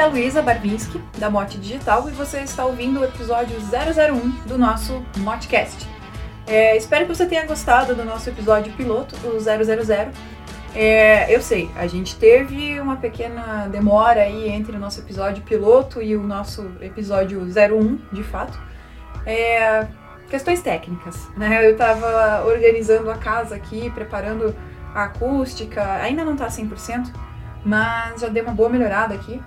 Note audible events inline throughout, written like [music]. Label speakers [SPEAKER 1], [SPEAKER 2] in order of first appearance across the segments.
[SPEAKER 1] é a Luísa Barvinski, da Mote Digital, e você está ouvindo o episódio 001 do nosso Motecast. É, espero que você tenha gostado do nosso episódio piloto, o 000. É, eu sei, a gente teve uma pequena demora aí entre o nosso episódio piloto e o nosso episódio 01, de fato. É, questões técnicas, né? Eu estava organizando a casa aqui, preparando a acústica, ainda não tá 100%, mas já deu uma boa melhorada aqui.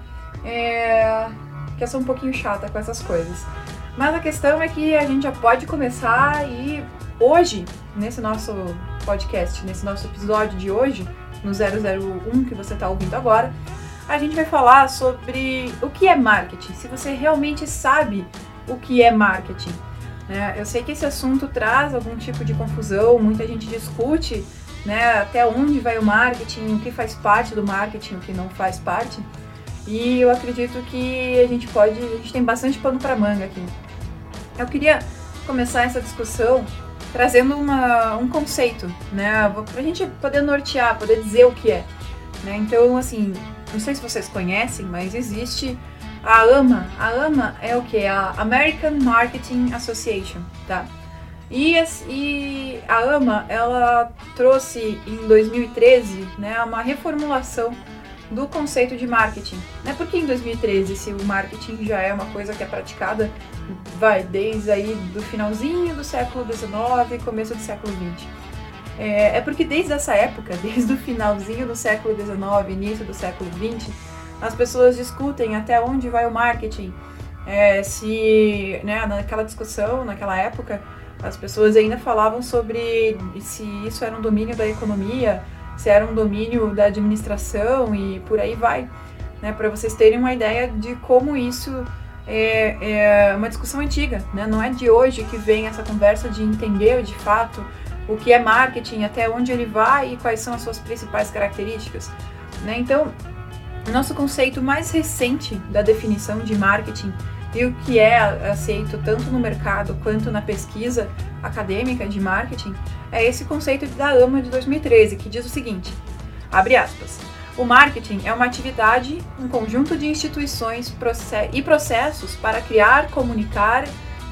[SPEAKER 1] É, que eu sou um pouquinho chata com essas coisas. Mas a questão é que a gente já pode começar e hoje, nesse nosso podcast, nesse nosso episódio de hoje, no 001 que você está ouvindo agora, a gente vai falar sobre o que é marketing, se você realmente sabe o que é marketing. Né? Eu sei que esse assunto traz algum tipo de confusão, muita gente discute né, até onde vai o marketing, o que faz parte do marketing, o que não faz parte. E eu acredito que a gente pode, a gente tem bastante pano para manga aqui. Eu queria começar essa discussão trazendo uma, um conceito, né, para a gente poder nortear, poder dizer o que é. Né? Então, assim, não sei se vocês conhecem, mas existe a AMA. A AMA é o que? A American Marketing Association, tá? E, e a AMA, ela trouxe em 2013 né, uma reformulação do conceito de marketing. Né? Porque em 2013, se o marketing já é uma coisa que é praticada, vai desde aí do finalzinho do século XIX, começo do século XX. É, é porque desde essa época, [laughs] desde o finalzinho do século XIX, início do século XX, as pessoas discutem até onde vai o marketing. É, se né, naquela discussão, naquela época, as pessoas ainda falavam sobre se isso era um domínio da economia, se era um domínio da administração e por aí vai. Né, Para vocês terem uma ideia de como isso é, é uma discussão antiga, né? não é de hoje que vem essa conversa de entender de fato o que é marketing, até onde ele vai e quais são as suas principais características. Né? Então, o nosso conceito mais recente da definição de marketing e o que é aceito tanto no mercado quanto na pesquisa acadêmica de marketing é esse conceito da AMA de 2013, que diz o seguinte: abre aspas. O marketing é uma atividade, um conjunto de instituições e processos para criar, comunicar,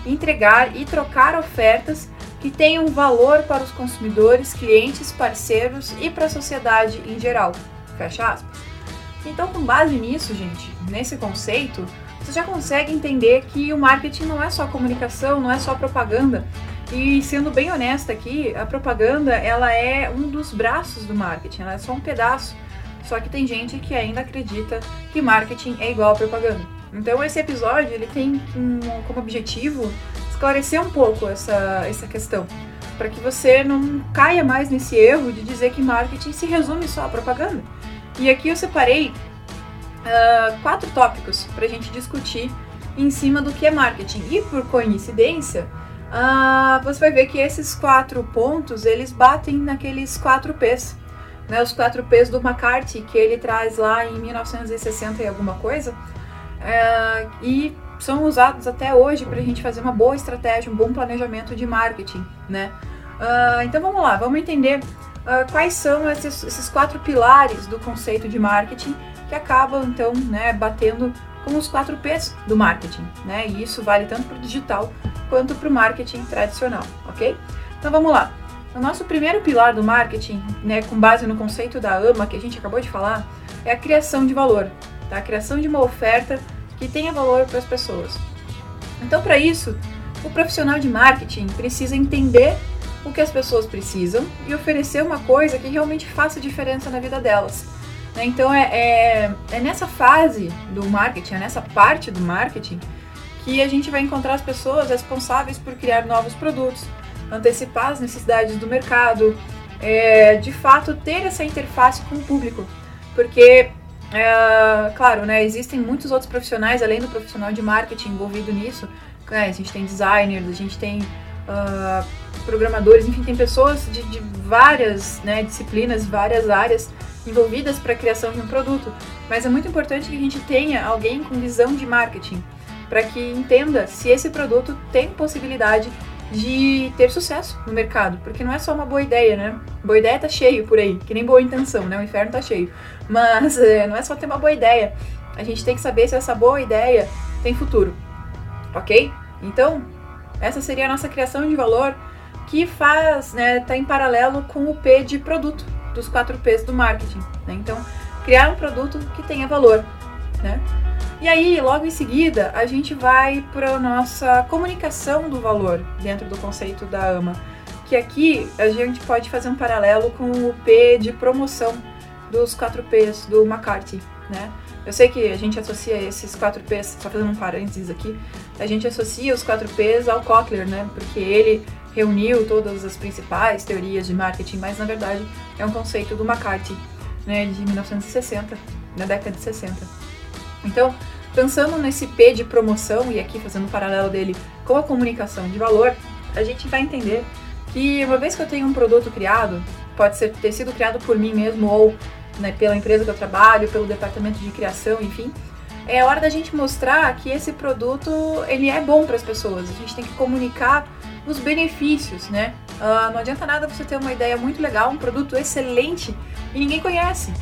[SPEAKER 1] entregar e trocar ofertas que tenham valor para os consumidores, clientes, parceiros e para a sociedade em geral. Fecha aspas. Então, com base nisso, gente, nesse conceito, você já consegue entender que o marketing não é só comunicação, não é só propaganda. E sendo bem honesta aqui, a propaganda ela é um dos braços do marketing, ela é só um pedaço. Só que tem gente que ainda acredita que marketing é igual a propaganda. Então esse episódio ele tem um, como objetivo esclarecer um pouco essa, essa questão, para que você não caia mais nesse erro de dizer que marketing se resume só a propaganda. E aqui eu separei uh, quatro tópicos para a gente discutir em cima do que é marketing. E por coincidência, uh, você vai ver que esses quatro pontos eles batem naqueles quatro P's. Né, os quatro P's do McCarthy, que ele traz lá em 1960 e alguma coisa, uh, e são usados até hoje para a gente fazer uma boa estratégia, um bom planejamento de marketing. Né? Uh, então vamos lá, vamos entender uh, quais são esses, esses, quatro pilares do conceito de marketing que acabam então né, batendo com os quatro P's do marketing, né? E isso vale tanto para o digital quanto para o marketing tradicional, ok? Então vamos lá. O nosso primeiro pilar do marketing, né, com base no conceito da AMA que a gente acabou de falar, é a criação de valor, tá? A criação de uma oferta que tenha valor para as pessoas. Então, para isso, o profissional de marketing precisa entender o que as pessoas precisam e oferecer uma coisa que realmente faça diferença na vida delas. Né? Então é, é, é, nessa fase do marketing, é nessa parte do marketing, que a gente vai encontrar as pessoas responsáveis por criar novos produtos, antecipar as necessidades do mercado, é, de fato ter essa interface com o público. Porque, é, claro, né, existem muitos outros profissionais, além do profissional de marketing envolvido nisso. Né, a gente tem designers, a gente tem uh, programadores, enfim, tem pessoas de, de várias né, disciplinas, várias áreas envolvidas para a criação de um produto, mas é muito importante que a gente tenha alguém com visão de marketing para que entenda se esse produto tem possibilidade de ter sucesso no mercado, porque não é só uma boa ideia, né? Boa ideia tá cheio por aí, que nem boa intenção, né? O inferno tá cheio. [laughs] Mas é, não é só ter uma boa ideia, a gente tem que saber se essa boa ideia tem futuro, ok? Então, essa seria a nossa criação de valor que faz, né, tá em paralelo com o P de produto, dos quatro P's do marketing. Né? Então, criar um produto que tenha valor, né? E aí, logo em seguida, a gente vai para a nossa comunicação do valor dentro do conceito da AMA, que aqui a gente pode fazer um paralelo com o P de promoção dos quatro P's do McCarthy, né? Eu sei que a gente associa esses quatro P's, só fazendo um parênteses aqui, a gente associa os quatro P's ao Kotler, né? Porque ele reuniu todas as principais teorias de marketing, mas na verdade é um conceito do McCarthy, né, de 1960, na década de 60. Então, pensando nesse P de promoção e aqui fazendo um paralelo dele com a comunicação de valor, a gente vai entender que uma vez que eu tenho um produto criado, pode ser ter sido criado por mim mesmo ou né, pela empresa que eu trabalho, pelo departamento de criação, enfim, é hora da gente mostrar que esse produto ele é bom para as pessoas. A gente tem que comunicar os benefícios, né? Uh, não adianta nada você ter uma ideia muito legal, um produto excelente e ninguém conhece.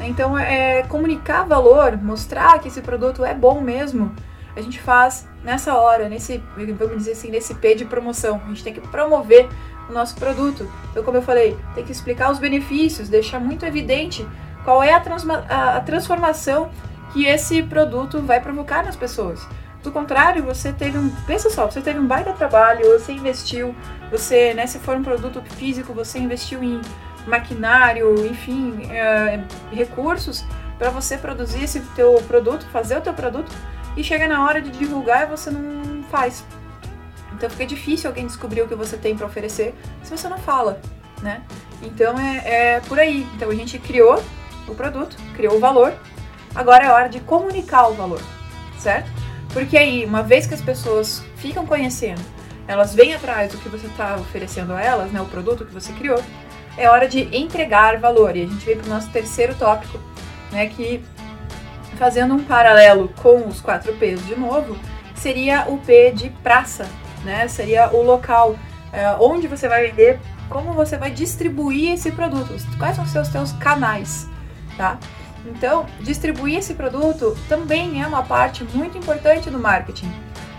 [SPEAKER 1] Então, é, comunicar valor, mostrar que esse produto é bom mesmo, a gente faz nessa hora, nesse, vamos dizer assim, nesse P de promoção. A gente tem que promover o nosso produto. Então, como eu falei, tem que explicar os benefícios, deixar muito evidente qual é a, a transformação que esse produto vai provocar nas pessoas. Do contrário, você teve um. Pensa só, você teve um baita trabalho, você investiu, você, né, se for um produto físico, você investiu em maquinário, enfim, é, recursos para você produzir esse teu produto, fazer o teu produto e chega na hora de divulgar e você não faz. Então fica difícil alguém descobrir o que você tem para oferecer se você não fala, né? Então é, é por aí. Então a gente criou o produto, criou o valor, agora é hora de comunicar o valor, certo? Porque aí, uma vez que as pessoas ficam conhecendo, elas vêm atrás do que você está oferecendo a elas, né, o produto que você criou, é hora de entregar valor. E a gente vem para o nosso terceiro tópico, né, que fazendo um paralelo com os quatro P's de novo, seria o P de praça, né? Seria o local é, onde você vai vender, como você vai distribuir esse produto, quais são os seus, seus canais, tá? Então, distribuir esse produto também é uma parte muito importante do marketing.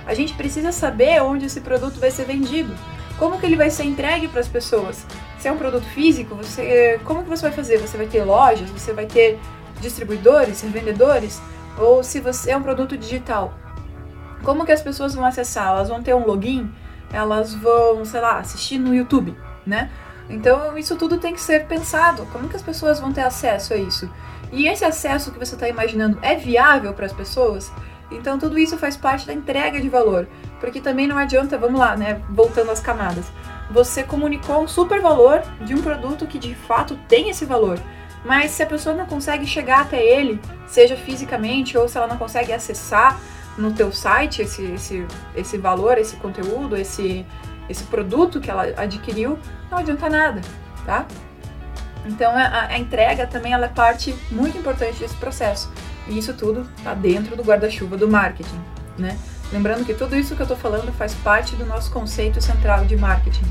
[SPEAKER 1] A gente precisa saber onde esse produto vai ser vendido, como que ele vai ser entregue para as pessoas. Se é um produto físico, você, como que você vai fazer? Você vai ter lojas, você vai ter distribuidores, revendedores, ou se você é um produto digital, como que as pessoas vão acessar? Elas vão ter um login, elas vão, sei lá, assistir no YouTube, né? Então isso tudo tem que ser pensado. Como que as pessoas vão ter acesso a isso? E esse acesso que você está imaginando é viável para as pessoas? Então tudo isso faz parte da entrega de valor, porque também não adianta, vamos lá, né, voltando às camadas. Você comunicou um super valor de um produto que de fato tem esse valor, mas se a pessoa não consegue chegar até ele, seja fisicamente ou se ela não consegue acessar no teu site esse, esse, esse valor, esse conteúdo, esse, esse produto que ela adquiriu, não adianta nada, tá? Então a, a entrega também ela é parte muito importante desse processo. E isso tudo está dentro do guarda-chuva do marketing, né? Lembrando que tudo isso que eu estou falando faz parte do nosso conceito central de marketing.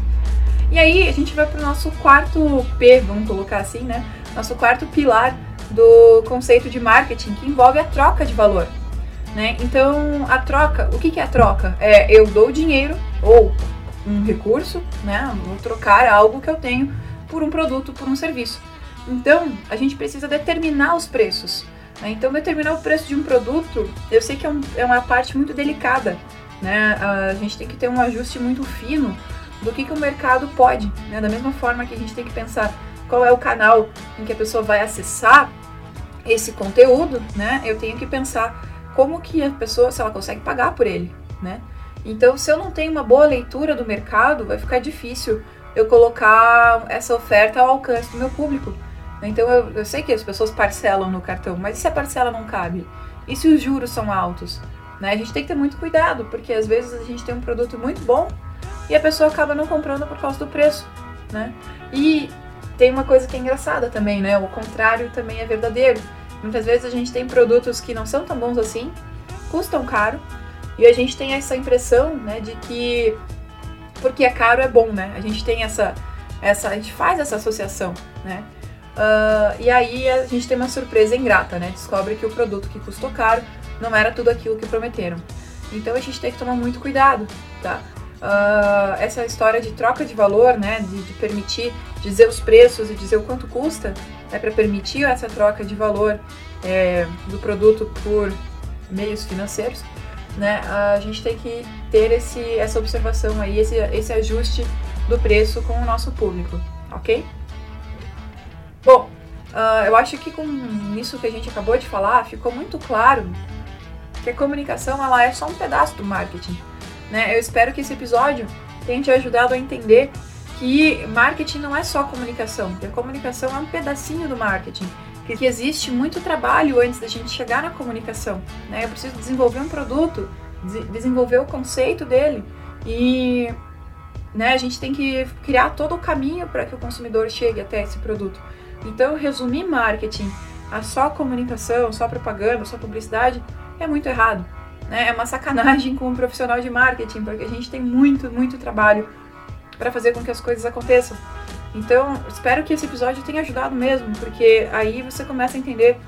[SPEAKER 1] E aí a gente vai para o nosso quarto P, vamos colocar assim, né? Nosso quarto pilar do conceito de marketing, que envolve a troca de valor. Né? Então, a troca, o que, que é a troca? É eu dou dinheiro ou um recurso, né? Vou trocar algo que eu tenho por um produto, por um serviço. Então, a gente precisa determinar os preços. Né? Então, determinar o preço de um produto, eu sei que é, um, é uma parte muito delicada. Né? A gente tem que ter um ajuste muito fino do que, que o mercado pode. Né? Da mesma forma que a gente tem que pensar qual é o canal em que a pessoa vai acessar esse conteúdo, né? Eu tenho que pensar como que a pessoa, se ela consegue pagar por ele, né? Então, se eu não tenho uma boa leitura do mercado, vai ficar difícil eu colocar essa oferta ao alcance do meu público. Então eu, eu sei que as pessoas parcelam no cartão, mas e se a parcela não cabe? E se os juros são altos? Né? A gente tem que ter muito cuidado, porque às vezes a gente tem um produto muito bom e a pessoa acaba não comprando por causa do preço. Né? E tem uma coisa que é engraçada também, né? O contrário também é verdadeiro. Muitas vezes a gente tem produtos que não são tão bons assim, custam caro, e a gente tem essa impressão, né, de que porque é caro é bom, né? A gente tem essa, essa, a gente faz essa associação, né? Uh, e aí a gente tem uma surpresa ingrata, né? Descobre que o produto que custou caro não era tudo aquilo que prometeram. Então a gente tem que tomar muito cuidado, tá? Uh, essa história de troca de valor, né? De, de, permitir dizer os preços e dizer o quanto custa, é para permitir essa troca de valor é, do produto por meios financeiros, né? A gente tem que ter esse, essa observação aí, esse, esse ajuste do preço com o nosso público, ok? Bom, uh, eu acho que com isso que a gente acabou de falar, ficou muito claro que a comunicação ela é só um pedaço do marketing. Né? Eu espero que esse episódio tenha te ajudado a entender que marketing não é só comunicação, que a comunicação é um pedacinho do marketing, que existe muito trabalho antes da gente chegar na comunicação. Né? Eu preciso desenvolver um produto, desenvolver o conceito dele e né, a gente tem que criar todo o caminho para que o consumidor chegue até esse produto. Então, resumir marketing a só comunicação, só propaganda, só publicidade é muito errado. Né? É uma sacanagem com um profissional de marketing, porque a gente tem muito, muito trabalho para fazer com que as coisas aconteçam. Então, espero que esse episódio tenha ajudado mesmo, porque aí você começa a entender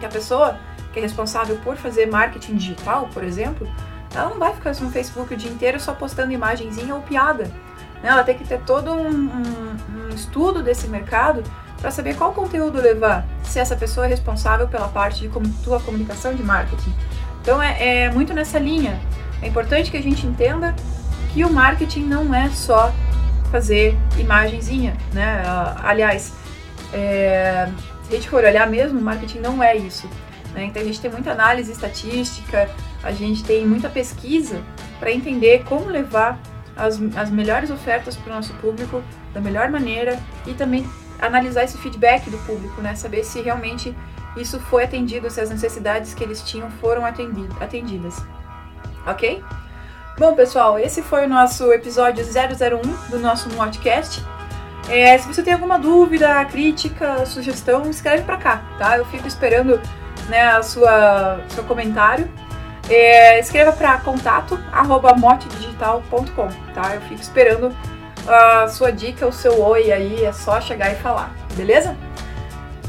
[SPEAKER 1] que a pessoa que é responsável por fazer marketing digital, por exemplo, ela não vai ficar no Facebook o dia inteiro só postando imagenzinha ou piada. Né? Ela tem que ter todo um, um, um estudo desse mercado para saber qual conteúdo levar, se essa pessoa é responsável pela parte de tua comunicação de marketing. Então é, é muito nessa linha. É importante que a gente entenda que o marketing não é só fazer imagenzinha, né? Aliás, é, se a gente for olhar mesmo, marketing não é isso. Né? Então a gente tem muita análise estatística, a gente tem muita pesquisa para entender como levar as, as melhores ofertas para o nosso público da melhor maneira e também analisar esse feedback do público, né? Saber se realmente isso foi atendido, se as necessidades que eles tinham foram atendidas. Ok? Bom, pessoal, esse foi o nosso episódio 001 do nosso podcast. É, se você tem alguma dúvida, crítica, sugestão, escreve para cá, tá? Eu fico esperando né, a sua seu comentário. É, escreva para contato arroba tá? Eu fico esperando a sua dica, o seu oi aí, é só chegar e falar, beleza?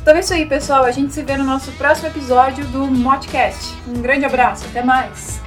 [SPEAKER 1] Então é isso aí, pessoal. A gente se vê no nosso próximo episódio do Modcast. Um grande abraço, até mais!